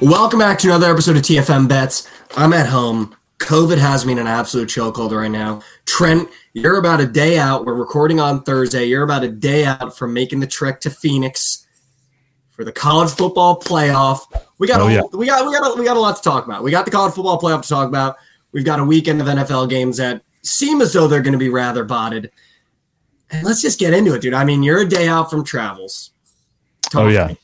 Welcome back to another episode of TFM Bets. I'm at home. COVID has me in an absolute chokehold right now. Trent, you're about a day out. We're recording on Thursday. You're about a day out from making the trek to Phoenix for the college football playoff. We got, Oh, a, yeah. we got, we got, a, we got a lot to talk about. We got the college football playoff to talk about. We've got a weekend of NFL games that seem as though they're going to be rather botted. And let's just get into it, dude. I mean, you're a day out from travels. Talk Oh yeah.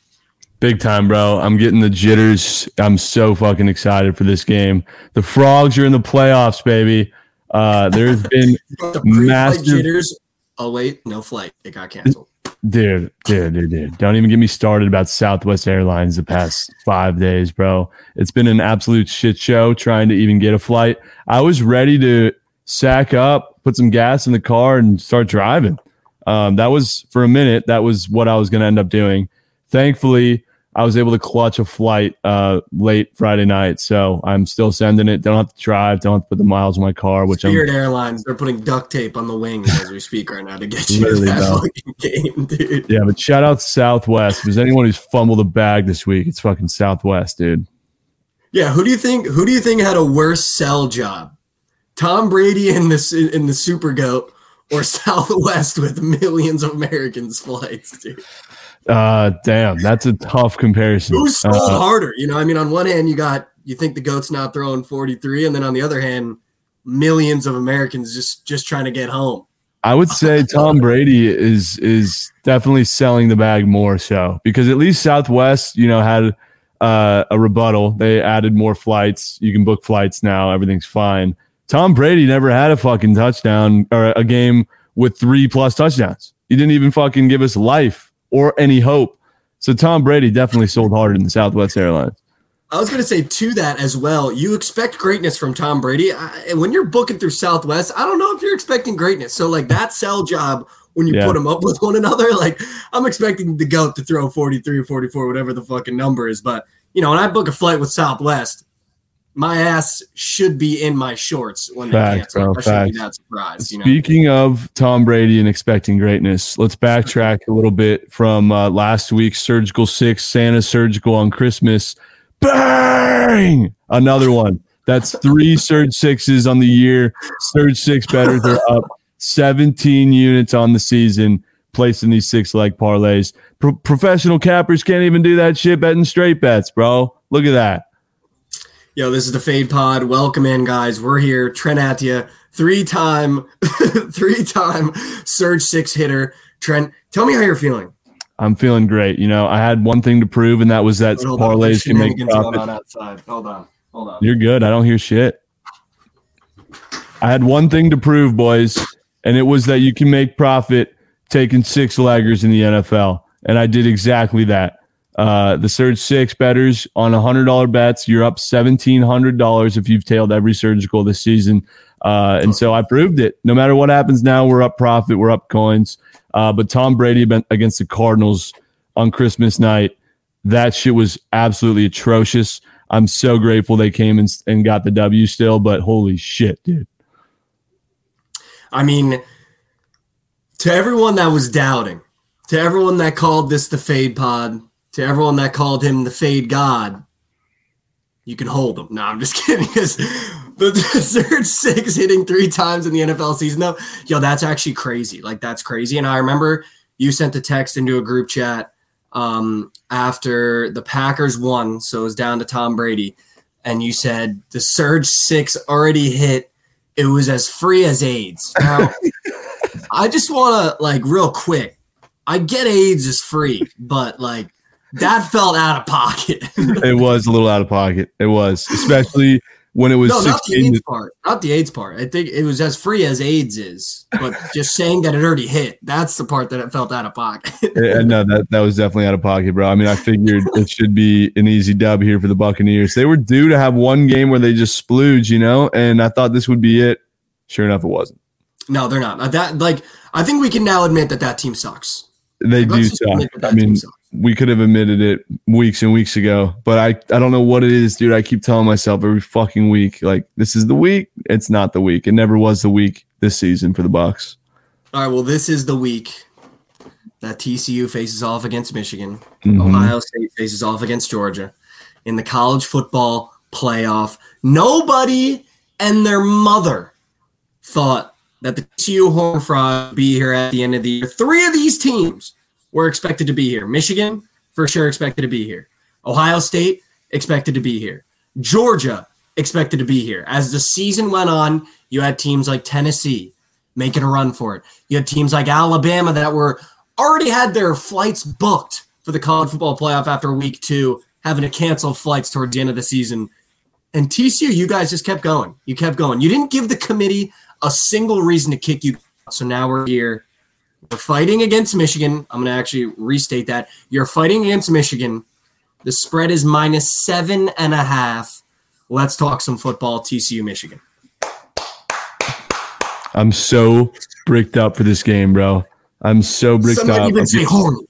Big time, bro. I'm getting the jitters. I'm so fucking excited for this game. The frogs are in the playoffs, baby. Uh, there's been The Massive- jitters. Oh wait, no flight. It got canceled. dude, dude, dude, dude. Don't even get me started about Southwest Airlines the past five days, bro. It's been an absolute shit show trying to even get a flight. I was ready to sack up, put some gas in the car, and start driving. Um, that was for a minute. That was what I was going to end up doing. Thankfully, I was able to clutch a flight uh, late Friday night, so I'm still sending it. Don't have to drive. Don't have to put the miles in my car, which I'm Spirit Airlines, they're putting duct tape on the wings as we speak right now to get you to that fucking game, dude. Yeah, but shout out Southwest. If there's anyone who's fumbled a bag this week, it's fucking Southwest, dude. Yeah, who do you think? Who do you think had a worse sell job? Tom Brady in this in the Super Goat or Southwest with millions of Americans flights, dude? Uh, damn, that's a tough comparison. Who sold Uh, harder? You know, I mean, on one hand, you got you think the goat's not throwing forty three, and then on the other hand, millions of Americans just just trying to get home. I would say Tom Brady is is definitely selling the bag more so because at least Southwest, you know, had uh, a rebuttal. They added more flights. You can book flights now. Everything's fine. Tom Brady never had a fucking touchdown or a game with three plus touchdowns. He didn't even fucking give us life or any hope. So Tom Brady definitely sold harder than Southwest Airlines. I was going to say to that as well. You expect greatness from Tom Brady, I, when you're booking through Southwest, I don't know if you're expecting greatness. So like that sell job when you Yeah. put them up with one another, like I'm expecting the goat to throw 43 or 44, whatever the fucking number is. But you know, when I book a flight with Southwest, my ass should be in my shorts when they Facts, cancel. bro, I shouldn't be facts. that surprised. You know, Speaking of Tom Brady and expecting greatness, let's backtrack a little bit from uh, last week's Surgical Six, Santa Surgical on Christmas. Bang! Another one. That's three Surge Sixes on the year. Surge Six betters are up 17 units on the season, placing these six leg parlays. Pro- professional cappers can't even do that shit betting straight bets, bro. Look at that. Yo, this is the Fade Pod. Welcome in, guys. We're here. Trent Atia, three-time, three-time Surge Six hitter. Trent, tell me how you're feeling. I'm feeling great. You know, I had one thing to prove, and that was that on, parlays can make profit. on outside. Hold on, hold on. You're good. I don't hear shit. I had one thing to prove, boys, and it was that you can make profit taking six leggers in the NFL. And I did exactly that. Uh, the Surge Six betters on $100 bets, you're up $1,700 if you've tailed every surgical this season. Uh, and so I proved it. No matter what happens now, we're up profit, we're up coins. Uh, but Tom Brady against the Cardinals on Christmas night, that shit was absolutely atrocious. I'm so grateful they came and, and got the W still, but holy shit, dude. I mean, to everyone that was doubting, to everyone that called this the Fade Pod, to everyone that called him the Fade God, you can hold him. No, I'm just kidding. Because the, Surge Six hitting three times in the NFL season, though, yo, that's actually crazy. Like that's crazy. And I remember you sent a text into a group chat um, after the Packers won, so it was down to Tom Brady, and you said the Surge Six already hit. It was as free as AIDS. Now, I just want to like real quick. I get AIDS is free, but like that felt out of pocket. It was a little out of pocket. It was, especially when it was no, not the AIDS part. Not the AIDS part. I think it was as free as AIDS is, but just saying that it already hit. That's the part that it felt out of pocket. Uh, no, that, that was definitely out of pocket, bro. I mean, I figured it should be an easy dub here for the Buccaneers. They were due to have one game where they just splooge, you know, and I thought this would be it. Sure enough, it wasn't. no, they're not. That like I think we can now admit that that team sucks. They do suck. I mean, sucks. We could have admitted it weeks and weeks ago, but I, I don't know what it is, dude. I keep telling myself every fucking week, like this is the week. It's not the week. It never was the week this season for the Bucks. All right. Well, this is the week that TCU faces off against Michigan. Mhm. Ohio State faces off against Georgia. in the college football playoff. Nobody and their mother thought that the TCU Horn Frog would be here at the end of the year. Three of these teams were expected to be here. Michigan, for sure, expected to be here. Ohio State, expected to be here. Georgia, expected to be here. As the season went on, you had teams like Tennessee making a run for it. You had teams like Alabama that were already had their flights booked for the college football playoff after week two, having to cancel flights towards the end of the season. And TCU, you guys just kept going. You kept going. You didn't give the committee a single reason to kick you. So now we're here. We're fighting against Michigan. I'm going to actually restate that. You're fighting against Michigan. The spread is minus seven and a half. Let's talk some football. TCU, Michigan. I'm so bricked up for this game, bro. I'm so bricked Somebody up. even I'm say getting, horny.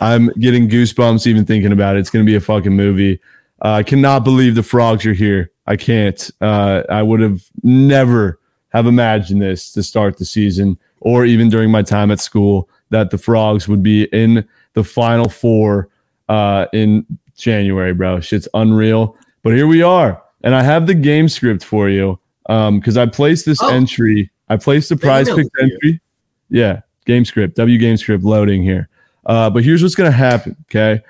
I'm getting goosebumps even thinking about it. It's going to be a fucking movie. Uh, I cannot believe the frogs are here. I can't. Uh, I would have never have imagined this to start the season or even during my time at school that the frogs would be in the final four uh, in January, bro. Shit's unreal. But here we are. And I have the game script for you because I placed this Oh. entry. I placed the prize pick it to you. entry. Yeah, game script, W game script loading here. Uh, but here's what's going to happen. Okay.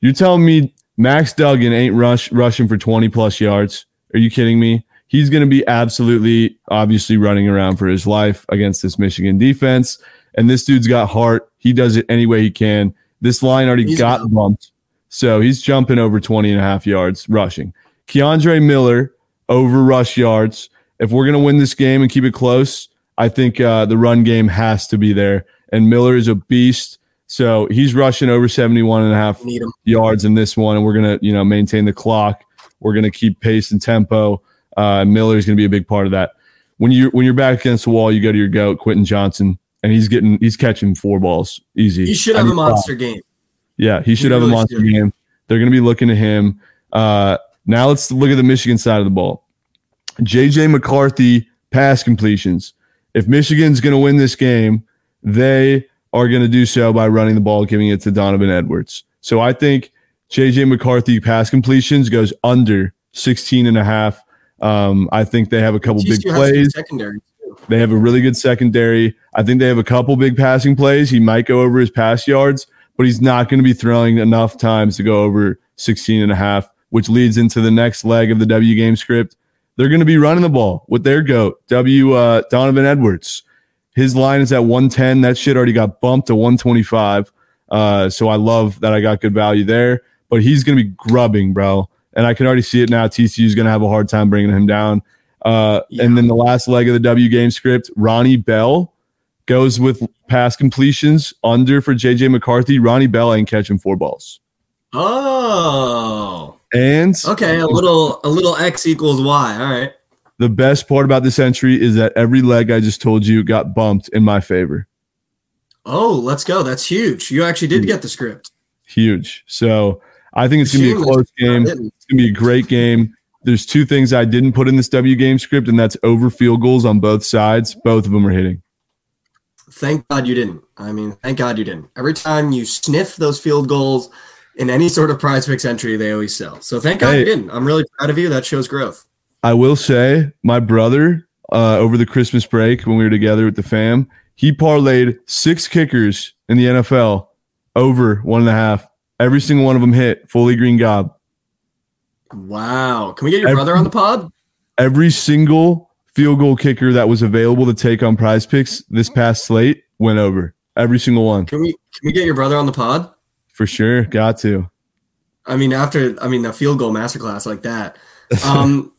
You're telling me Max Duggan ain't rush rushing for 20 plus yards. Are you kidding me? He's going to be absolutely, obviously running around for his life against this Michigan defense. And this dude's got heart. He does it any way he can. This line already He's got bumped. bumped. So he's jumping over 20 and a half yards rushing. Kendre Miller over rush yards. If we're going to win this game and keep it close, I think uh, the run game has to be there. And Miller is a beast. So he's rushing over 71 and a half yards in this one, and we're gonna, you know, maintain the clock. We're gonna keep pace and tempo. Uh, is gonna be a big part of that. When you when you're back against the wall, you go to your goat, Quentin Johnston, and he's getting he's catching four balls easy. He should have a monster game. Yeah, he should have really a monster should. game. They're gonna be looking to him. Uh, now let's look at the Michigan side of the ball. JJ McCarthy pass completions. If Michigan's gonna win this game, they are going to do so by running the ball, giving it to Donovan Edwards. So I think JJ McCarthy pass completions goes under 16 and a half. Um, I think they have a couple big plays. secondary. They have a really good secondary. I think they have a couple big passing plays. He might go over his pass yards, but he's not going to be throwing enough times to go over 16 and a half, which leads into the next leg of the W game script. They're going to be running the ball with their goat, W uh, Donovan Edwards. His line is at 110. That shit already got bumped to 125. Uh, so I love that I got good value there. But he's going to be grubbing, bro. And I can already see it now. TCU is going to have a hard time bringing him down. Uh, Yeah. And then the last leg of the W game script, Ronnie Bell goes with pass completions under for JJ McCarthy. Ronnie Bell ain't catching four balls. Oh, And okay. A little, a little X equals Y. All right. the best part about this entry is that every leg I just told you got bumped in my favor. Oh, let's go. That's huge. You actually did get the script. Huge. So I think it's going to be a close game. It's going to be a great game. There's two things I didn't put in this W game script, and that's over field goals on both sides. Both of them are hitting. Thank God you didn't. I mean, thank God you didn't. Every time you sniff those field goals in any sort of prize picks entry, they always sell. So thank God Hey. you didn't. I'm really proud of you. That shows growth. I will say, my brother, uh, over the Christmas break when we were together with the fam, he parlayed six kickers in the NFL over one and a half. Every single one of them hit fully green gob. Wow. Can we get your Every- brother on the pod? Every single field goal kicker that was available to take on prize picks this past slate went over. Every single one. Can we can we get your brother on the pod? For sure. Got to. I mean, after I mean, a field goal masterclass like that. Um,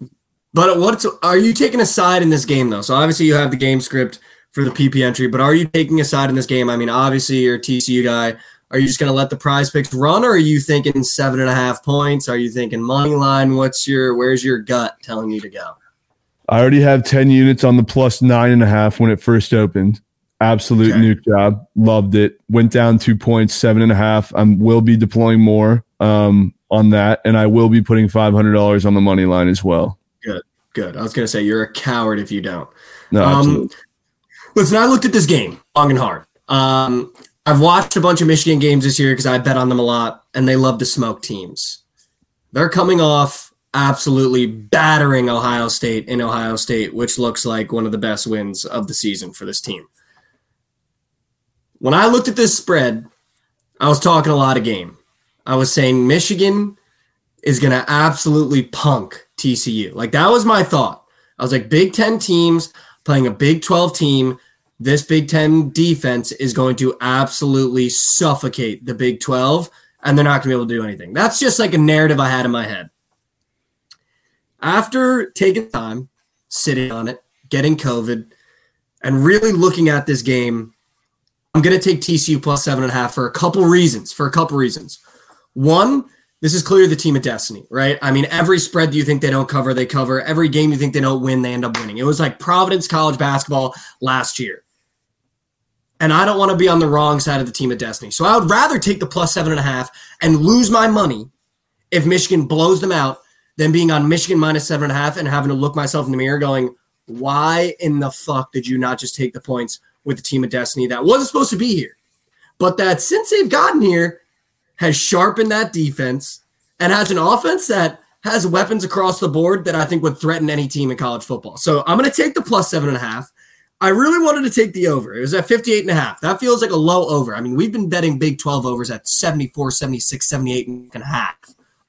but what's are you taking a side in this game though? So obviously you have the game script for the PP entry, but are you taking a side in this game? I mean, obviously you're a TCU guy. Are you just going to let the prize picks run, or are you thinking seven and a half points? Are you thinking money line? What's your where's your gut telling you to go? I already have 10 units on the plus nine and a half when it first opened. Absolute Okay. nuke job. Loved it. Went down two points, seven and a half. I will be deploying more um, on that. And I will be putting $500 on the money line as well. Good. Good. I was going to say you're a coward if you don't. No, Um, absolutely. listen, I looked at this game long and hard. Um, I've watched a bunch of Michigan games this year because I bet on them a lot, and they love to smoke teams. They're coming off absolutely battering Ohio State in Ohio State, which looks like one of the best wins of the season for this team. When I looked at this spread, I was talking a lot of game. I was saying Michigan is going to absolutely punk TCU. Like that was my thought. I was like, Big Ten teams playing a Big 12 team. This Big Ten defense is going to absolutely suffocate the Big 12, and they're not going to be able to do anything. That's just like a narrative I had in my head. After taking time, sitting on it, getting COVID, and really looking at this game, I'm going to take TCU plus seven and a half for a couple reasons. For a couple reasons. One, this is clearly the team of destiny, right? I mean, every spread you think they don't cover, they cover. Every game you think they don't win, they end up winning. It was like Providence college basketball last year. And I don't want to be on the wrong side of the team of destiny. So I would rather take the plus seven and a half and lose my money if Michigan blows them out than being on Michigan minus seven and a half and having to look myself in the mirror going, why in the fuck did you not just take the points with the team of destiny that wasn't supposed to be here? But that since they've gotten here, has sharpened that defense and has an offense that has weapons across the board that I think would threaten any team in college football. So I'm going to take the plus seven and a half. I really wanted to take the over. It was at 58 and a half. That feels like a low over. I mean, we've been betting Big 12 overs at 74, 76, 78 and a half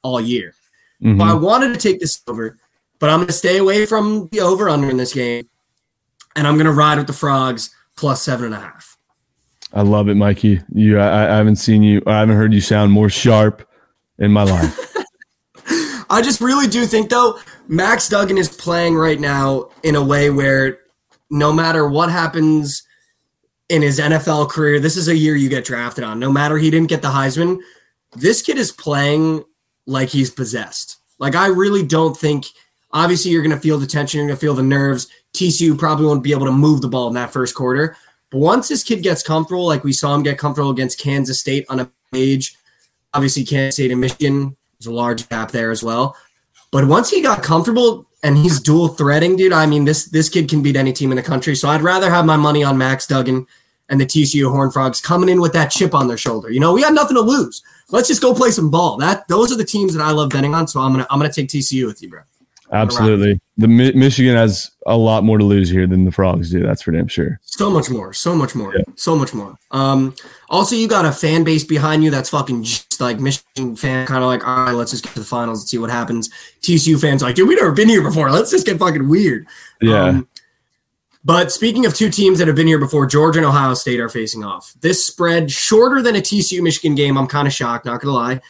all year. Mm-hmm. I wanted to take this over, but I'm going to stay away from the over under in this game. And I'm going to ride with the Frogs plus seven and a half. I love it, Mikey. You, I, I haven't seen you, I haven't heard you sound more sharp in my life. I just really do think, though, Max Duggan is playing right now in a way where no matter what happens in his NFL career, this is a year you get drafted on. No matter he didn't get the Heisman, this kid is playing like he's possessed. Like, I really don't think, obviously, you're going to feel the tension, you're going to feel the nerves. TCU probably won't be able to move the ball in that first quarter. But once this kid gets comfortable, like we saw him get comfortable against Kansas State on a page, obviously Kansas State and Michigan, there's a large gap there as well. But once he got comfortable and he's dual threading, dude, I mean this this kid can beat any team in the country. So I'd rather have my money on Max Duggan and the TCU Horned Frogs coming in with that chip on their shoulder. You know, we got nothing to lose. Let's just go play some ball. That those are the teams that I love betting on. So I'm gonna I'm gonna take TCU with you, bro. Absolutely. The Mi- Michigan has a lot more to lose here than the Frogs do. That's for damn sure. So much more. So much more. Yeah. So much more. Um, also, you got a fan base behind you that's fucking just like Michigan fan, kind of like, all right, let's just get to the finals and see what happens. TCU fans like, dude, we've never been here before. Let's just get fucking weird. Yeah. Um, but speaking of two teams that have been here before, Georgia and Ohio State are facing off. This spread, shorter than a TCU Michigan game, I'm kind of shocked, not gonna lie,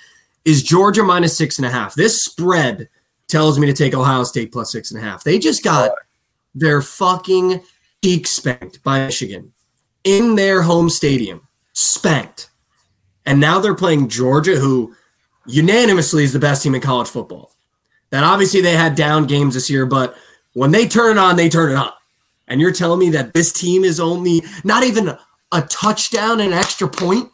is Georgia minus six and a half. This spread – tells me to take Ohio State plus six and a half. They just got their fucking cheek spanked by Michigan in their home stadium, spanked. And now they're playing Georgia, who unanimously is the best team in college football. That obviously they had down games this year, but when they turn it on, they turn it on. And you're telling me that this team is only not even a touchdown and an extra point,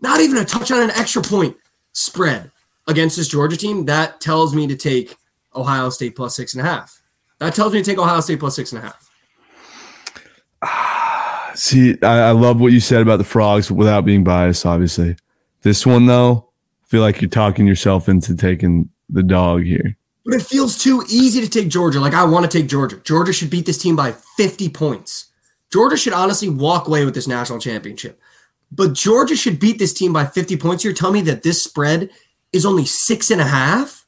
not even a touchdown and an extra point spread against this Georgia team. That tells me to take Ohio State plus six and a half. That tells me to take Ohio State plus six and a half. See, I, I love what you said about the frogs without being biased, obviously. This one, though, I feel like you're talking yourself into taking the dog here. But it feels too easy to take Georgia. Like, I want to take Georgia. Georgia should beat this team by 50 points. Georgia should honestly walk away with this national championship. But Georgia should beat this team by 50 points. You're telling me that this spread is only six and a half?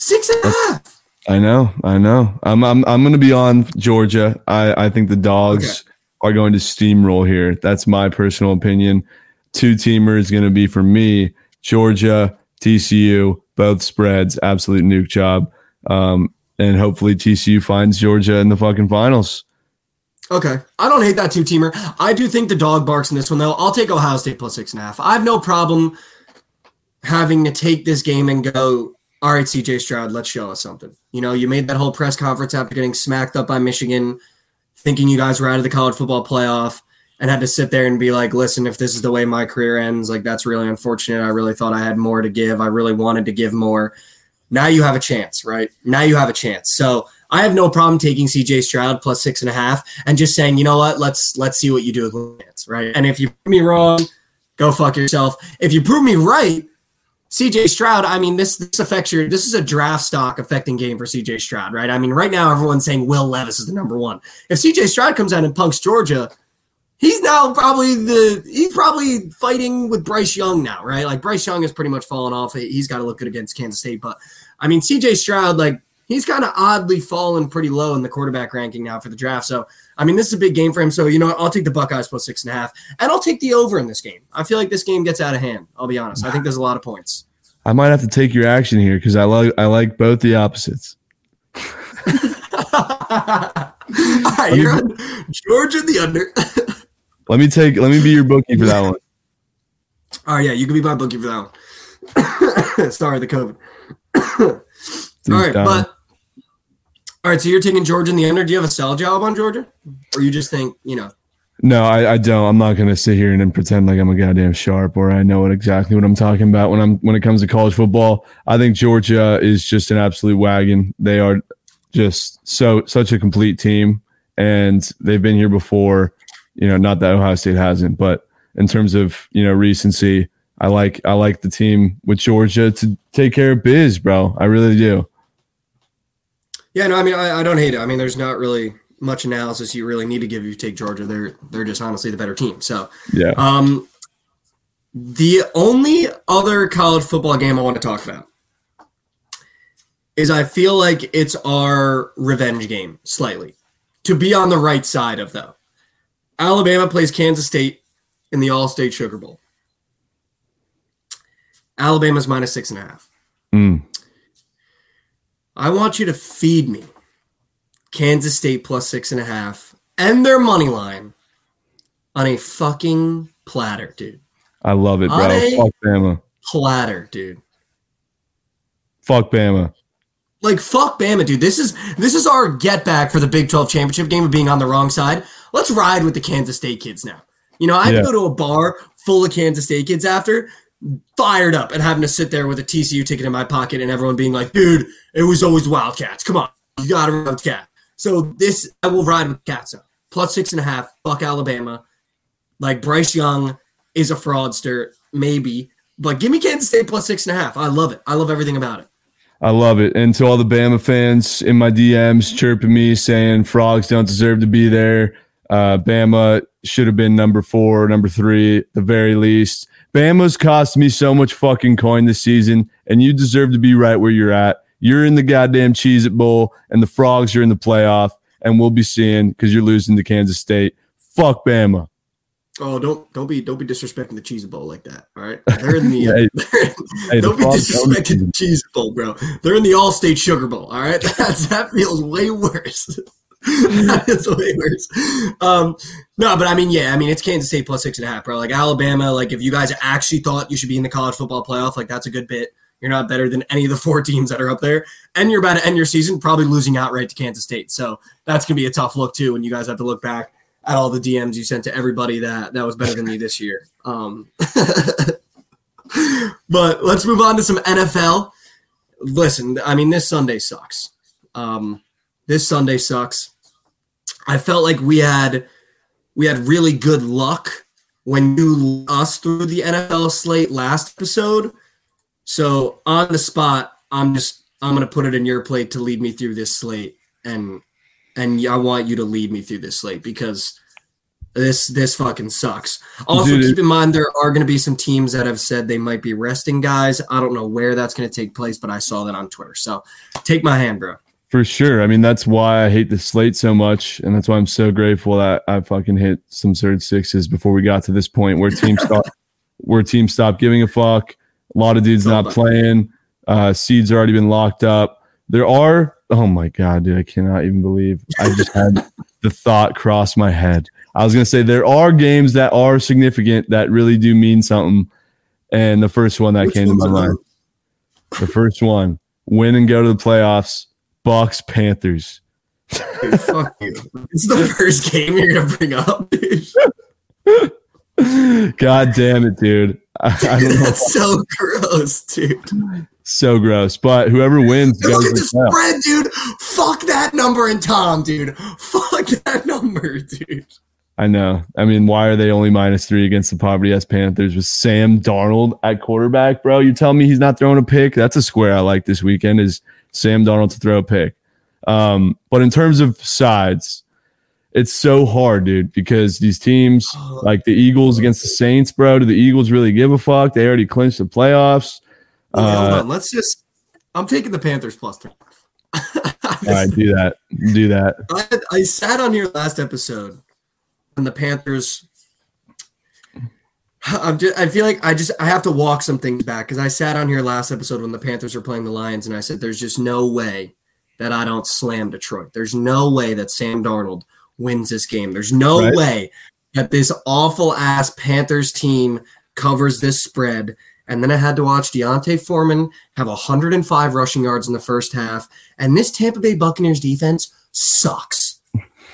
Six and a half. I know, I know. I'm I'm I'm gonna be on Georgia. I, I think the dogs okay. are going to steamroll here. That's my personal opinion. Two teamer is gonna be for me, Georgia, TCU, both spreads, absolute nuke job. Um, and hopefully TCU finds Georgia in the fucking finals. Okay. I don't hate that two teamer. I do think the dog barks in this one though. I'll take Ohio State plus six and a half. I have no problem having to take this game and go all right, CJ Stroud, let's show us something. You know, you made that whole press conference after getting smacked up by Michigan, thinking you guys were out of the college football playoff, and had to sit there and be like, listen, if this is the way my career ends, like that's really unfortunate. I really thought I had more to give. I really wanted to give more. Now you have a chance, right? Now you have a chance. So I have no problem taking CJ Stroud plus six and a half and just saying, you know what, let's let's see what you do with Lance, right? And if you prove me wrong, go fuck yourself. If you prove me right, CJ Stroud, I mean, this this affects your this is a draft stock affecting game for CJ Stroud, right? I mean, right now everyone's saying Will Levis is the number one. If CJ Stroud comes out and punks Georgia, he's now probably the he's probably fighting with Bryce Young now, right? Like Bryce Young has pretty much fallen off. He's got to look good against Kansas State, but I mean, CJ Stroud, like he's kind of oddly fallen pretty low in the quarterback ranking now for the draft. So I mean, this is a big game for him. So you know, what? I'll take the Buckeyes plus six and a half, and I'll take the over in this game. I feel like this game gets out of hand. I'll be honest. I think there's a lot of points. I might have to take your action here because I like I like both the opposites. All right, you're on Georgia the under. let me take let me be your bookie for that one. All right, yeah, you can be my bookie for that one. Sorry, the COVID. all right, but all right, so you're taking Georgia in the under. Do you have a sell job on Georgia, or you just think you know? No, I, I don't. I'm not going to sit here and, pretend like I'm a goddamn sharp or I know what exactly what I'm talking about when I'm when it comes to college football. I think Georgia is just an absolute wagon. They are just so such a complete team, and they've been here before. You know, not that Ohio State hasn't, but in terms of you know recency, I like I like the team with Georgia to take care of biz, bro. I really do. Yeah, no, I mean I, I don't hate it. I mean, there's not really much analysis you really need to give if you take Georgia. They're they're just honestly the better team. So yeah. Um, the only other college football game I want to talk about is I feel like it's our revenge game slightly to be on the right side of though. Alabama plays Kansas State in the Allstate Sugar Bowl. Alabama's minus six and a half. Mm. I want you to feed me Kansas State plus six and a half and their money line on a fucking platter, dude. I love it, bro. Fuck Bama. Platter, dude. Fuck Bama. Like fuck Bama, dude. This is this is our get back for the Big 12 championship game of being on the wrong side. Let's ride with the Kansas State kids now. You know, I yeah. go to a bar full of Kansas State kids after, fired up and having to sit there with a TCU ticket in my pocket and everyone being like, dude, it was always Wildcats. Come on. You gotta ride with Cat. So this I will ride with Cats Plus six and a half. Fuck Alabama. Like Bryce Young is a fraudster, maybe. But give me Kansas State plus six and a half. I love it. I love everything about it. I love it. And to all the Bama fans in my DMs chirping me saying frogs don't deserve to be there. Uh, Bama should have been number four, number three, the very least. Bama's cost me so much fucking coin this season, and you deserve to be right where you're at. You're in the goddamn Cheez It Bowl, and the Frogs are in the playoff, and we'll be seeing because you're losing to Kansas State. Fuck Bama. Oh, don't don't be don't be disrespecting the Cheez It Bowl like that. All right, they're in the. hey, hey, don't the be disrespecting the Cheez Bowl, bro. They're in the Allstate Sugar Bowl. All right, That's, that feels way worse. that is way worse. Um, no, but I mean, yeah, I mean, it's Kansas State plus six and a half, bro. Like Alabama, like if you guys actually thought you should be in the college football playoff, like that's a good bit. You're not better than any of the four teams that are up there. And you're about to end your season probably losing outright to Kansas State. So that's going to be a tough look, too, when you guys have to look back at all the DMs you sent to everybody that, that was better than me this year. Um, but let's move on to some NFL. Listen, I mean, this Sunday sucks. Um, this Sunday sucks. I felt like we had we had really good luck when you us through the NFL slate last episode so on the spot, I'm just I'm gonna put it in your plate to lead me through this slate, and and I want you to lead me through this slate because this this fucking sucks. Also, Dude, keep in mind there are going to be some teams that have said they might be resting guys. I don't know where that's going to take place, but I saw that on Twitter. So take my hand, bro. For sure. I mean, that's why I hate the slate so much, and that's why I'm so grateful that I fucking hit some third sixes before we got to this point where teams stop where teams stop giving a fuck a lot of dudes not playing. Uh, seeds already been locked up. There are. Oh my god, dude! I cannot even believe I just had the thought cross my head. I was gonna say there are games that are significant that really do mean something, and the first one that Which came to my mind, the first one, win and go to the playoffs. Bucks Panthers. Dude, fuck you. It's the first game you're gonna bring up, dude. God damn it, dude. I, I That's so gross, dude. So gross. But whoever wins Look at the spread, dude. Fuck that number and Tom, dude. Fuck that number, dude. I know. I mean, why are they only minus three against the poverty ass Panthers with Sam Darnold at quarterback, bro? You tell me he's not throwing a pick? That's a square I like this weekend is Sam Darnold to throw a pick. Um, but in terms of sides, it's so hard, dude, because these teams like the Eagles against the Saints, bro. Do the Eagles really give a fuck? They already clinched the playoffs. Wait, Uh, on. Let's just. I'm taking the Panthers plus three. all right, do that. Do that. I, I sat on your last episode when the Panthers. I'm just, I feel like I just I have to walk some things back because I sat on here last episode when the Panthers were playing the Lions and I said there's just no way that I don't slam Detroit. There's no way that Sam Darnold wins this game. There's no Right. way that this awful ass Panthers team covers this spread. And then I had to watch D'Onta Foreman have 105 rushing yards in the first half. And this Tampa Bay Buccaneers defense sucks.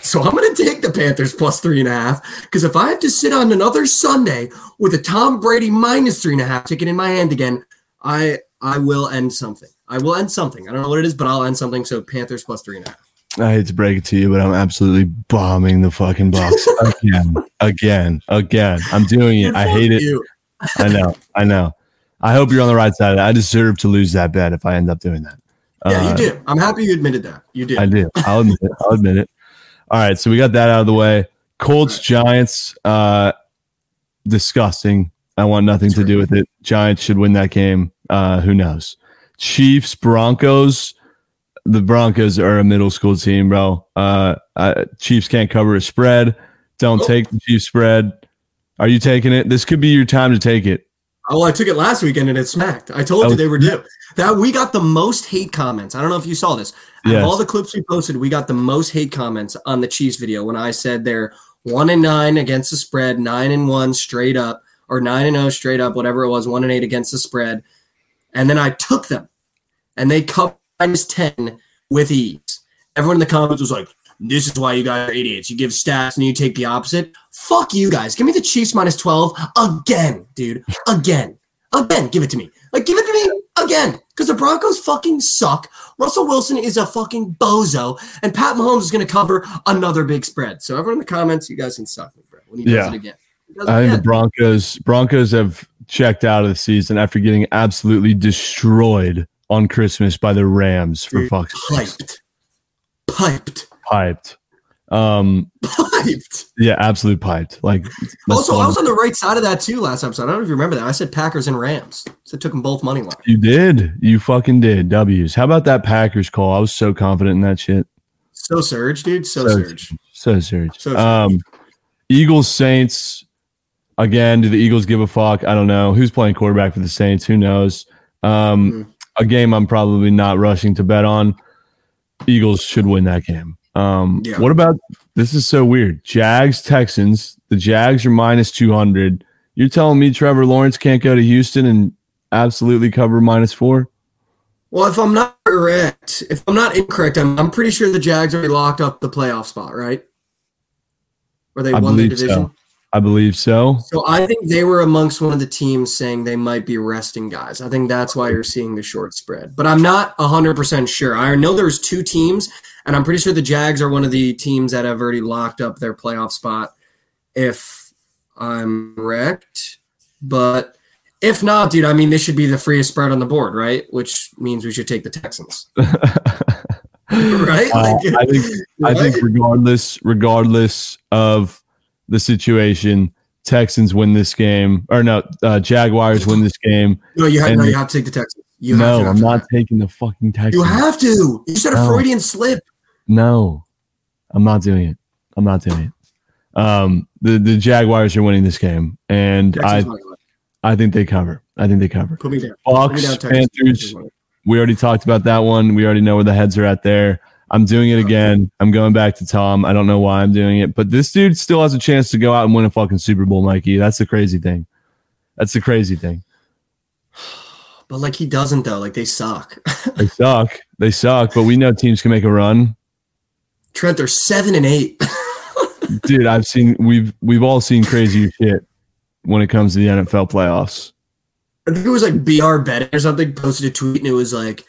So I'm going to take the Panthers plus three and a half because if I have to sit on another Sunday with a Tom Brady minus three and a half ticket in my hand again, I I will end something. I will end something. I don't know what it is, but I'll end something. So Panthers plus three and a half. I hate to break it to you, but I'm absolutely bombing the fucking Bucks again, again, again. I'm doing it. I hate it. I know. I know. I hope you're on the right side. I deserve to lose that bet if I end up doing that. Yeah, Uh, you did. I'm happy you admitted that. You did. I do. I'll admit it. I'll admit it. All right, so we got that out of the way. Colts Giants, uh, disgusting. I want nothing to do with it. Giants should win that game. Uh, who knows? Chiefs Broncos. The Broncos are a middle school team, bro. Uh, uh, Chiefs can't cover a spread. Don't Oh. take the Chiefs spread. Are you taking it? This could be your time to take it. Oh, I took it last weekend and it smacked. I told Oh. you they were due. That we got the most hate comments. I don't know if you saw this. Yes. of all the clips we posted, we got the most hate comments on the Chiefs video when I said they're one and nine against the spread, nine and one straight up, or nine and zero straight up, whatever it was, one and eight against the spread, and then I took them, and they covered minus ten with ease. Everyone in the comments was like, "This is why you guys are idiots. You give stats and you take the opposite. Fuck you guys. Give me the Chiefs minus twelve again, dude. Again, again. Give it to me. Like, give it to me again. Because the Broncos fucking suck. Russell Wilson is a fucking bozo, and Pat Mahomes is going to cover another big spread. So everyone in the comments, you guys can suck me, bro. When he does it again. Does I think the. Broncos Broncos have checked out of the season after getting absolutely destroyed on Christmas by the Rams for Dude, fuck's piped, piped, piped. Um, piped. yeah, absolute piped. Like Also, I was on the right side of that too last episode. I don't know if you remember that. I said Packers and Rams. So I took them both money line. you did, you fucking did. W's. How about that Packers call? I was so confident in that shit. So surge, dude. So, So surge. So surge. So surge. Um, Eagles Saints. Again, do the Eagles give a fuck? I don't know. Who's playing quarterback for the Saints? Who knows? Um, Mhm. a game I'm probably not rushing to bet on. Eagles should win that game. Um, Yeah. What about this? Is so weird. Jags Texans. The Jags are minus two hundred. You're telling me Trevor Lawrence can't go to Houston and absolutely cover minus four? Well, if I'm not correct, if I'm not incorrect, I'm, I'm pretty sure the Jags already locked up the playoff spot, right? Or they I won the division. so. I believe so. So I think they were amongst one of the teams saying they might be resting guys. I think that's why you're seeing the short spread. But I'm not 100% sure. I know there's two teams, and I'm pretty sure the Jags are one of the teams that have already locked up their playoff spot, if I'm correct. But if not, dude, I mean, this should be the freest spread on the board, right? Which means we should take the Texans. right? Uh, Like- I think I think regardless regardless of the situation, Texans win this game or no, uh, Jaguars win this game. No, you have, no, you have to take the Texans. You have no, to, I'm not that. taking the fucking Texans. You have to. You said a No. Freudian slip. No, I'm not doing it. I'm not doing it. Um, the the Jaguars are winning this game, and I money line. I think they cover. I think they cover. Put me down. Me down, Panthers. We already talked about that one. We already know where the heads are at there. I'm doing it again. I'm going back to Tom. I don't know why I'm doing it, but this dude still has a chance to go out and win a fucking Super Bowl, Mikey. That's the crazy thing. That's the crazy thing. But like he doesn't though. Like they suck. They suck. They suck, but we know teams can make a run. Trent, they're seven and eight. Dude, I've seen we've we've all seen crazy shit when it comes to the NFL playoffs. I think it was like BR betting or something posted a tweet and it was like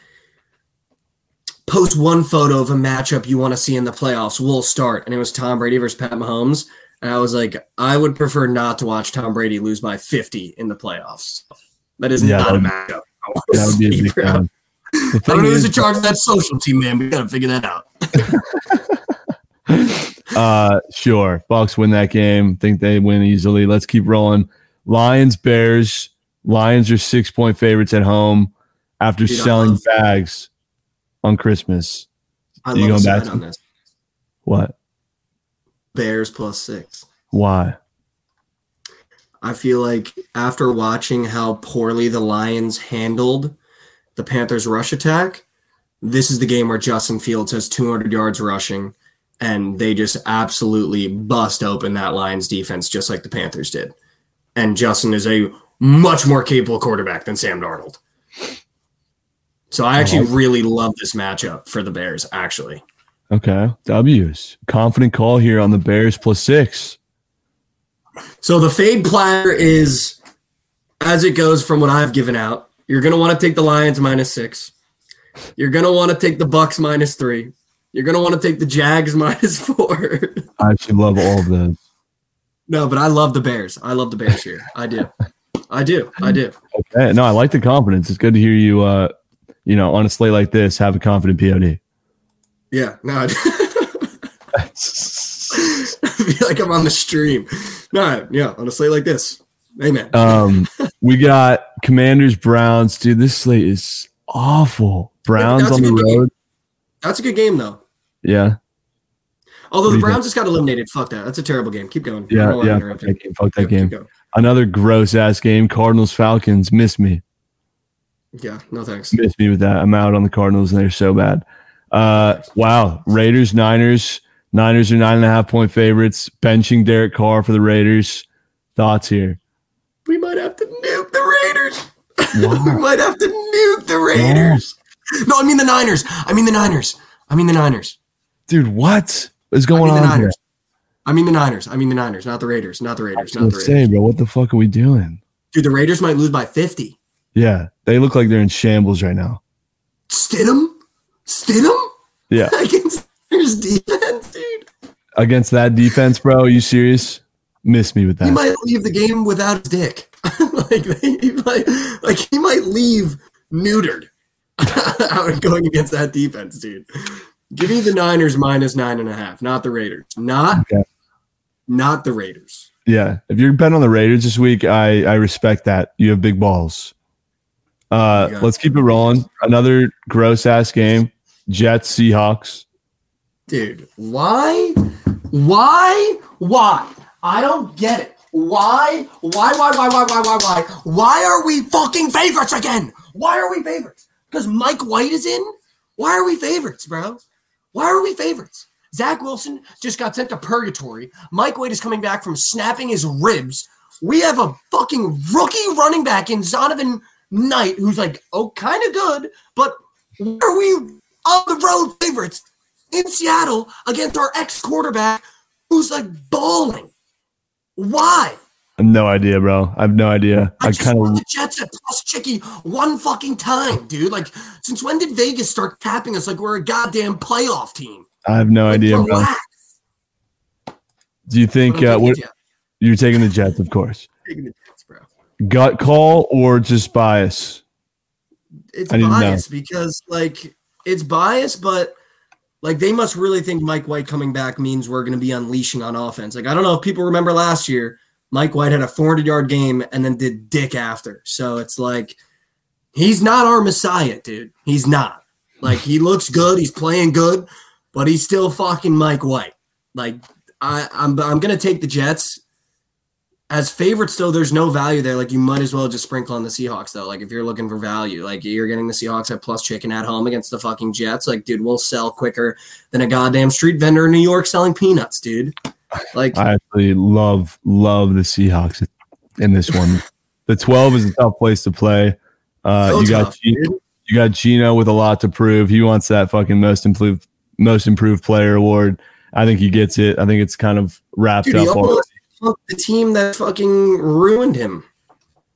post one photo of a matchup you want to see in the playoffs. We'll start. And it was Tom Brady versus Pat Mahomes. And I was like, I would prefer not to watch Tom Brady lose by 50 in the playoffs. That is Yeah, not a that would- matchup. I wanna That would be a see, bro. The I don't know who's in charge of that social team, man. We gotta figure that out. uh, sure, Bucks win that game. Think they win easily. Let's keep rolling. Lions, Bears. Lions are six point favorites at home after Dude, selling bags on Christmas. I You love going back on this. What? Bears plus six. Why? I feel like after watching how poorly the Lions handled the Panthers' rush attack, this is the game where Justin Fields has 200 yards rushing, and they just absolutely bust open that Lions defense just like the Panthers did. And Justin is a much more capable quarterback than Sam Darnold. So I actually really love this matchup for the Bears, actually. Okay. W's. Confident call here on the Bears plus six. So the fade platter is as it goes from what I've given out. You're gonna want to take the Lions minus six. You're gonna want to take the Bucks minus three. You're gonna want to take the Jags minus four. I actually love all of those. no, but I love the Bears. I love the Bears here. I do. I do. I do. Okay. No, I like the confidence. It's good to hear you, uh, you know, on a slate like this, have a confident POD. Yeah. No. I, feel like I'm on the stream. No. Yeah. On a slate like this. Amen. Um, we got Commanders, Browns. Dude, this slate is awful. Browns that's on the good game. road. That's a good game though. Yeah. Although the Browns just got eliminated. Fuck that. That's a terrible game. Keep going. Yeah. Yeah. Fuck that game. Fuck that keep game. going. Another gross ass game. Cardinals, Falcons. Miss me. Yeah. No thanks. Miss me with that. I'm out on the Cardinals and they're so bad. Uh, wow. Raiders, Niners. Niners are nine and a half point favorites. Benching Derek Carr for the Raiders. Thoughts here? We might have to nuke the Raiders. Wow. we might have to nuke the Raiders. No, I mean the Niners. I mean the Niners. I mean the Niners. Dude, what is I going mean the on here? I mean the Niners. I mean the Niners, not the Raiders. Not the Raiders. Not the say, bro, what the fuck are we doing? Dude, the Raiders might lose by 50. Yeah, they look like they're in shambles right now. Stidham? Stidham? Yeah, Against Raiders defense, dude. against that defense, bro. Are you serious? Miss me with that. He might leave the game without his dick. like he might like he might leave neutered out going against that defense, dude. Give me the Niners minus nine and a half, not the Raiders. Not Okay. not the Raiders. Yeah, if you're betting on the Raiders this week, I I respect that. You have big balls. Uh, let's keep it rolling. Another gross ass game. Jets Seahawks. Dude, why? Why? Why? I don't get it. Why? Why, why, why, why, why, why, why? Why are we fucking favorites again? Why are we favorites? Because Mike White is in? Why are we favorites, bro? Why are we favorites? Zach Wilson just got sent to purgatory. Mike White is coming back from snapping his ribs. We have a fucking rookie running back in Zonovan Knight who's like, oh, kind of good, but are we on the road favorites in Seattle against our ex quarterback who's like balling. Why? I have no idea, bro. I have no idea. I, I kind of the Jets at plus chicky one fucking time, dude. Like, since when did Vegas start capping us like we're a goddamn playoff team? I have no Like, idea, bro. Do you think uh, what you're taking the Jets, of course? Taking the Jets, bro. Gut call or just bias? It's I didn't know. biased because like it's biased, but like they must really think Mike White coming back means we're going to be unleashing on offense. Like I don't know if people remember last year, Mike White had a 400 yard game and then did dick after. So it's like he's not our messiah, dude. He's not. Like he looks good, he's playing good, but he's still fucking Mike White. Like I, I'm I'm gonna take the Jets as favorites. Though there's no value there. Like you might as well just sprinkle on the Seahawks though. Like if you're looking for value, like you're getting the Seahawks at plus chicken at home against the fucking Jets. Like dude, we'll sell quicker than a goddamn street vendor in New York selling peanuts, dude. Like I actually love love the Seahawks in this one. the 12 is a tough place to play. Uh, so you got tough, G- dude. you got Geno with a lot to prove. He wants that fucking most improved most improved player award. I think he gets it. I think it's kind of wrapped Dude, up already. Took the team that fucking ruined him.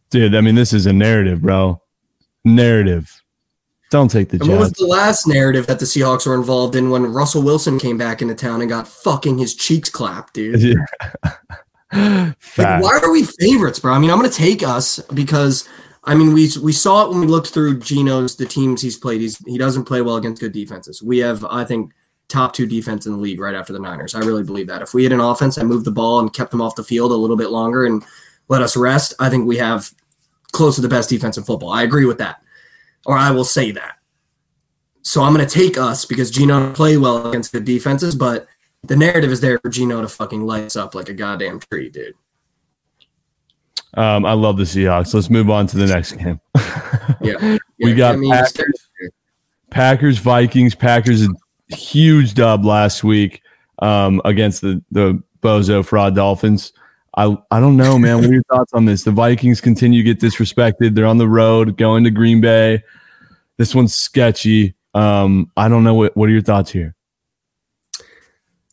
Dude, I mean, this is a narrative, bro. Narrative. Don't take the And what was the last narrative that the Seahawks were involved in when Russell Wilson came back into town and got fucking his cheeks clapped, dude? Like, why are we favorites, bro? I mean, I'm to take us because I mean we we saw it when we looked through Geno's the teams he's played. He's he doesn't play well against good defenses. We have I think top two defense in the league right after the Niners. I really believe that. If we had an offense that moved the ball and kept them off the field a little bit longer and let us rest, I think we have close to the best defense in football. I agree with that, or I will say that. So I'm going to take us because Geno play well against good defenses, but the narrative is there for Geno to fucking light us up like a goddamn tree, dude. Um, I love the Seahawks. Let's move on to the next game. Yeah. We got I mean, Packers. Packers, Vikings. Packers, a huge dub last week um, against the the Bozo Fraud Dolphins. I I don't know, man. What are your thoughts on this? The Vikings continue to get disrespected. They're on the road going to Green Bay. This one's sketchy. Um, I don't know what what are your thoughts here?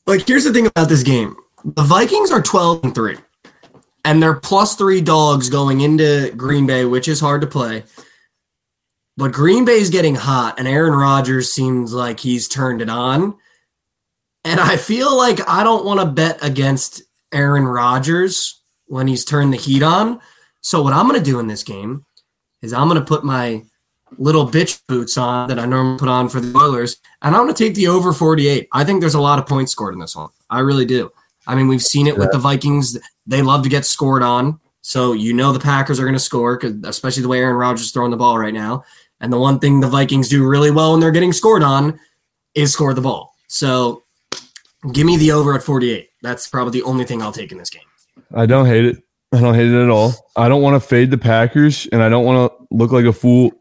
Like, here's the thing about this game: the Vikings are 12 and three, and they're plus three dogs going into Green Bay, which is hard to play. But Green Bay's getting hot, and Aaron Rodgers seems like he's turned it on. And I feel like I don't want to bet against Aaron Rodgers when he's turned the heat on. So what I'm going to do in this game is I'm going to put my little bitch boots on that I normally put on for the Oilers, and I'm going to take the over 48. I think there's a lot of points scored in this one. I really do. I mean, we've seen it with the Vikings. They love to get scored on. So you know the Packers are going to score, especially the way Aaron Rodgers is throwing the ball right now. And the one thing the Vikings do really well when they're getting scored on is score the ball. So give me the over at 48. That's probably the only thing I'll take in this game. I don't hate it. I don't hate it at all. I don't want to fade the Packers, and I don't want to look like a fool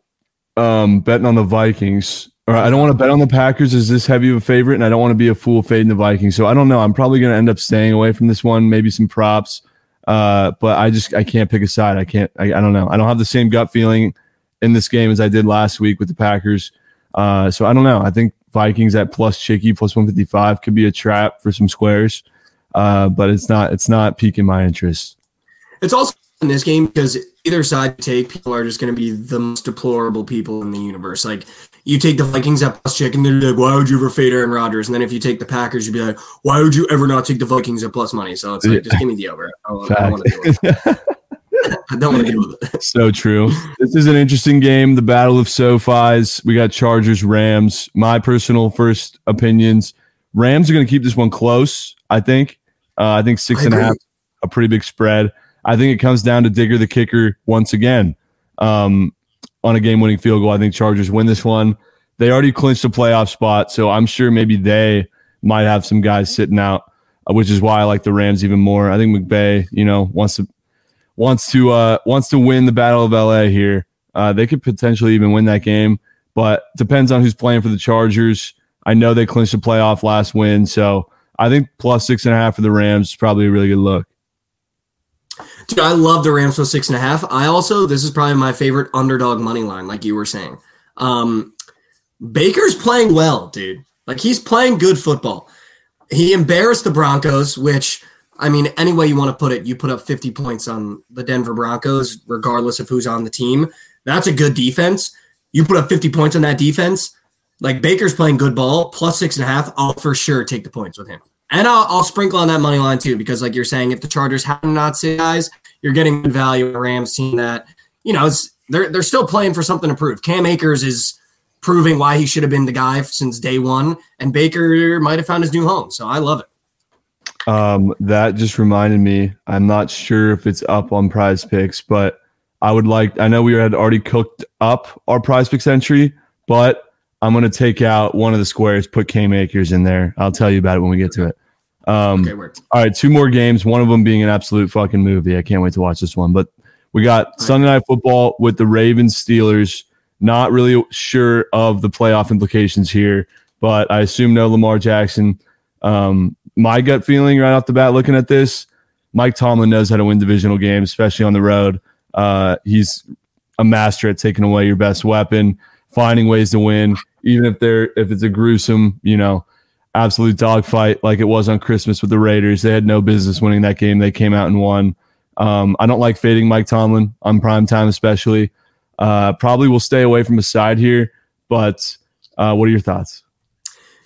um, betting on the Vikings. Or I don't want to bet on the Packers as this heavy of a favorite, and I don't want to be a fool fading the Vikings. So I don't know. I'm probably going to end up staying away from this one. Maybe some props, uh, but I just I can't pick a side. I can't. I, I don't know. I don't have the same gut feeling in this game as I did last week with the Packers. Uh, so I don't know. I think Vikings at plus chicky plus 155 could be a trap for some squares, uh, but it's not. It's not piquing my interest. It's also in this game because either side you take, people are just going to be the most deplorable people in the universe. Like you take the Vikings at plus chicken, they're like, "Why would you ever fade Aaron Rodgers?" And then if you take the Packers, you'd be like, "Why would you ever not take the Vikings at plus money?" So it's like, just give me the over. I don't, I I don't want to deal with it. So true. This is an interesting game. The Battle of SoFi's. We got Chargers, Rams. My personal first opinions: Rams are going to keep this one close. I think. Uh, I think six I and a half, a pretty big spread. I think it comes down to Dicker the kicker once again um, on a game-winning field goal. I think Chargers win this one. They already clinched a playoff spot, so I'm sure maybe they might have some guys sitting out, uh, which is why I like the Rams even more. I think McVay, you know, wants to wants to uh, wants to win the Battle of LA here. Uh, they could potentially even win that game, but depends on who's playing for the Chargers. I know they clinched a playoff last win, so I think plus six and a half for the Rams is probably a really good look. Dude, I love the Rams with six and a half. I also, this is probably my favorite underdog money line, like you were saying. Um, Baker's playing well, dude. Like he's playing good football. He embarrassed the Broncos, which, I mean, any way you want to put it, you put up 50 points on the Denver Broncos, regardless of who's on the team. That's a good defense. You put up 50 points on that defense. Like Baker's playing good ball, plus six and a half. I'll for sure take the points with him. And I'll, I'll sprinkle on that money line too, because like you're saying, if the Chargers have not sit guys, you're getting value the Rams team that, you know, they're they're still playing for something to prove. Cam Akers is proving why he should have been the guy since day one, and Baker might have found his new home. So I love it. Um, that just reminded me. I'm not sure if it's up on Prize Picks, but I would like. I know we had already cooked up our Prize Picks entry, but I'm going to take out one of the squares, put Cam Akers in there. I'll tell you about it when we get to it. Um, Okay. All right, two more games. One of them being an absolute fucking movie. I can't wait to watch this one. But we got Sunday Night Football with the Ravens Steelers. Not really sure of the playoff implications here, but I assume no Lamar Jackson. Um, my gut feeling right off the bat, looking at this, Mike Tomlin knows how to win divisional games, especially on the road. Uh, he's a master at taking away your best weapon, finding ways to win, even if they're if it's a gruesome, you know, absolute dogfight like it was on Christmas with the Raiders. They had no business winning that game. They came out and won. Um, I don't like fading Mike Tomlin on prime time, especially. Uh, probably will stay away from a side here, But uh, what are your thoughts?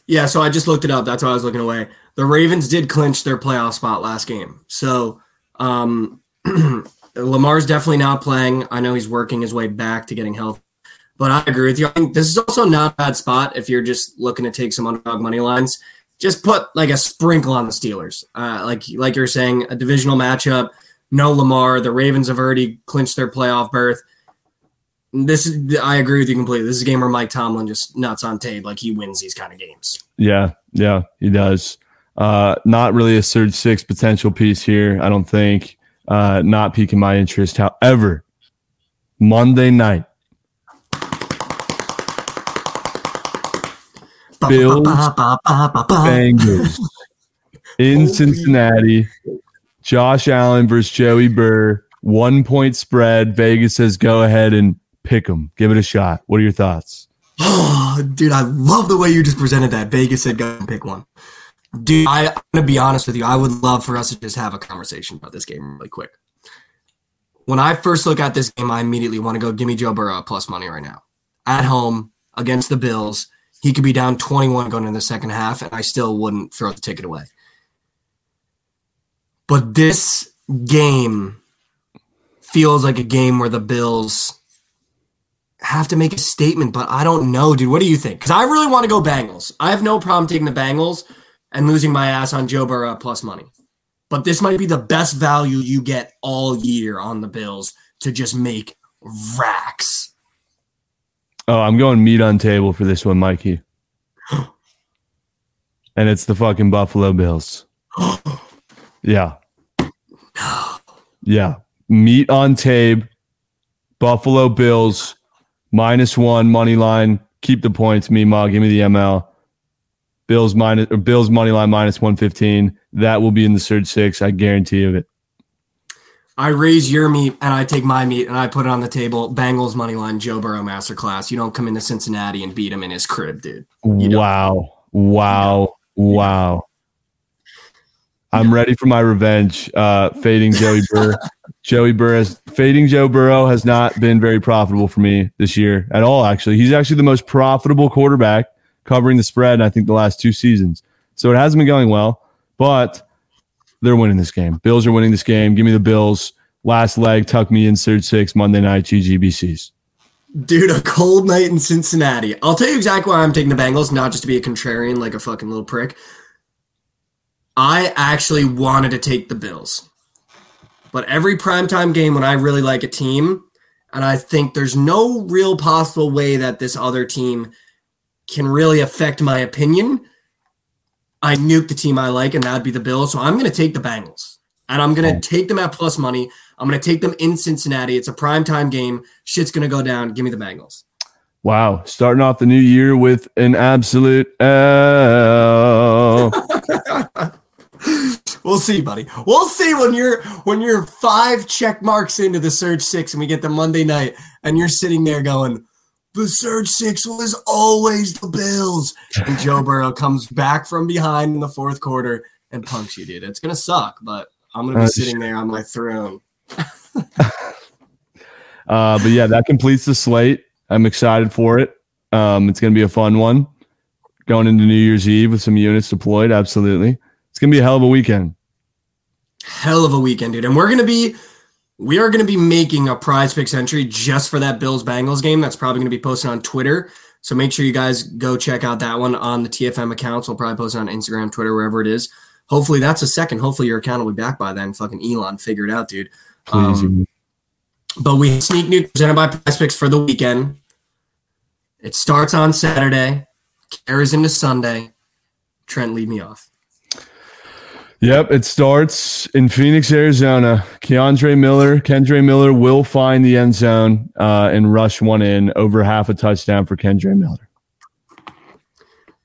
Yeah, so I just looked it up. That's why I was looking away. The Ravens did clinch their playoff spot last game. So um, Lamar's definitely not playing. I know he's working his way back to getting healthy. But I agree with you. I think this is also not a bad spot if you're just looking to take some underdog money lines. Just put like a sprinkle on the Steelers. Uh, like like you're saying, a divisional matchup. No Lamar. The Ravens have already clinched their playoff berth. This is I agree with you completely. This is a game where Mike Tomlin just nuts on tape, like he wins these kind of games. Yeah, yeah, he does. Uh, not really a surge six potential piece here, I don't think. Uh, not piquing my interest. However, Monday night, Bills Bengals in Cincinnati. Josh Allen versus Joey Burr. One point spread. Vegas says go ahead and pick them. Give it a shot. What are your thoughts? Oh, dude, I love the way you just presented that. Vegas said go and pick one. Dude, I, I'm going to be honest with you. I would love for us to just have a conversation about this game really quick. When I first look at this game, I immediately want to go give me Joe Burrow plus money right now. At home against the Bills, he could be down 21 going in the second half, and I still wouldn't throw the ticket away. But this game feels like a game where the Bills have to make a statement, but I don't know, dude. What do you think? Because I really want to go Bengals. I have no problem taking the Bengals and losing my ass on Joe Burrow plus money. But this might be the best value you get all year on the Bills to just make racks. Oh, I'm going meat on table for this one, Mikey. and it's the fucking Buffalo Bills. yeah. Yeah. Meat on tape. Buffalo Bills minus one money line. Keep the points, Mima. Give me the ML. Bills minus or Bills money line minus one fifteen. That will be in the surge six. I guarantee of it. I raise your meat and I take my meat and I put it on the table. Bengals money line, Joe Burrow masterclass. You don't come into Cincinnati and beat him in his crib, dude. Wow. Wow. Wow. I'm ready for my revenge. Uh, fading Joey Burr. Joey Burr has fading Joe Burrow has not been very profitable for me this year at all. Actually, he's actually the most profitable quarterback covering the spread. I think the last two seasons. So it hasn't been going well, but they're winning this game. Bills are winning this game. Give me the Bills. Last leg, tuck me in third six Monday night GGBCs. Dude, a cold night in Cincinnati. I'll tell you exactly why I'm taking the Bengals, not just to be a contrarian like a fucking little prick. I actually wanted to take the Bills. But every primetime game when I really like a team, and I think there's no real possible way that this other team can really affect my opinion, I nuke the team I like, and that'd be the Bills. So I'm going to take the Bengals, and I'm going to take them at plus money. I'm going to take them in Cincinnati. It's a primetime game. Shit's going to go down. Give me the Bengals. Wow, starting off the new year with an absolute L. we'll see, buddy. We'll see when you're when you're five check marks into the Surge Six, and we get the Monday night, and you're sitting there going, "The Surge Six was always the Bills," and Joe Burrow comes back from behind in the fourth quarter and punks you, dude. It's gonna suck, but I'm gonna be sitting there on my throne. uh, but yeah, that completes the slate. I'm excited for it. Um, it's gonna be a fun one. Going into New Year's Eve with some units deployed, absolutely. It's gonna be a hell of a weekend. Hell of a weekend, dude. And we're gonna be we are gonna be making a prize picks entry just for that Bills Bengals game. That's probably gonna be posted on Twitter. So make sure you guys go check out that one on the TFM accounts. We'll probably post it on Instagram, Twitter, wherever it is. Hopefully that's a second. Hopefully your account will be back by then. Fucking Elon, figure it out, dude. Um, but we sneak new presented by Prize Picks for the weekend. It starts on Saturday, carries into Sunday. Trent, lead me off. Yep, it starts in Phoenix, Arizona. Keandre Miller, Kendre Miller will find the end zone uh, and rush one in over half a touchdown for Kendre Miller.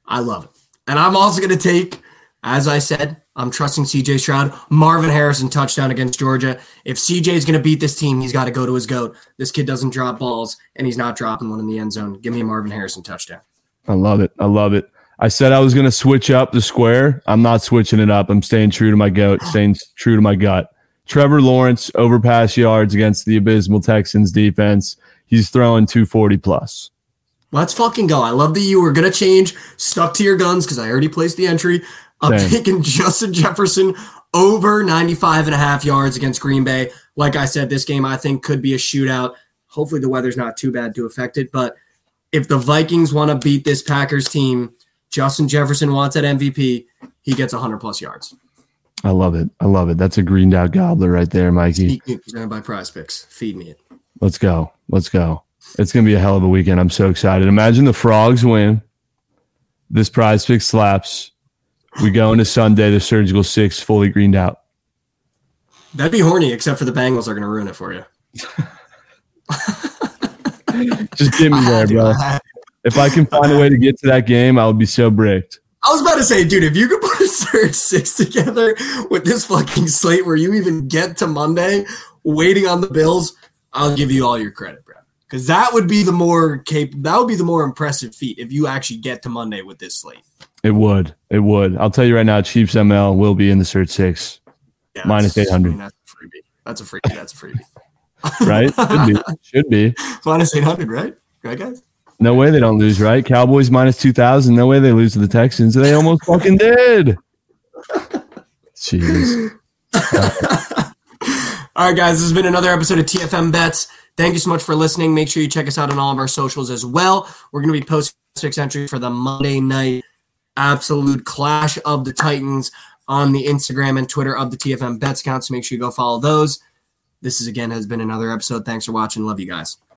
I love it. And I'm also going to take, as I said, I'm trusting CJ Stroud. Marvin Harrison touchdown against Georgia. If CJ is going to beat this team, he's got to go to his goat. This kid doesn't drop balls, and he's not dropping one in the end zone. Give me a Marvin Harrison touchdown. I love it. I love it. I said I was going to switch up the square. I'm not switching it up. I'm staying true to my goat, staying true to my gut. Trevor Lawrence overpass yards against the abysmal Texans defense. He's throwing 240 plus. Let's fucking go. I love that you were going to change, stuck to your guns because I already placed the entry. I'm Same. taking Justin Jefferson over 95 and a half yards against Green Bay. Like I said, this game I think could be a shootout. Hopefully the weather's not too bad to affect it. But if the Vikings want to beat this Packers team, Justin Jefferson wants that MVP. He gets 100 plus yards. I love it. I love it. That's a greened out gobbler right there, Mikey. Presented by Prize Picks. Feed me it. Let's go. Let's go. It's gonna be a hell of a weekend. I'm so excited. Imagine the frogs win. This prize pick slaps. We go into Sunday, the surgical six fully greened out. That'd be horny, except for the Bengals are going to ruin it for you. Just get me there, bro. If I can find a way to get to that game, I would be so bricked. I was about to say, dude, if you could put a third six together with this fucking slate where you even get to Monday waiting on the Bills, I'll give you all your credit, bro. Because that would be the more cap- that would be the more impressive feat if you actually get to Monday with this slate. It would. It would. I'll tell you right now, Chiefs ML will be in the cert six, Yeah, 800. I mean, that's a freebie. That's a freebie. That's a freebie. right? Should be. Should be. Minus eight hundred, right? Right, guys. No way they don't lose, right? Cowboys minus 2,000. No way they lose to the Texans. They almost fucking did. Jeez. All right, guys, this has been another episode of TFM Bets. Thank you so much for listening. Make sure you check us out on all of our socials as well. We're going to be posting six entry for the Monday night absolute clash of the Titans on the Instagram and Twitter of the TFM Bets account. So make sure you go follow those. This is again has been another episode. Thanks for watching. Love you guys.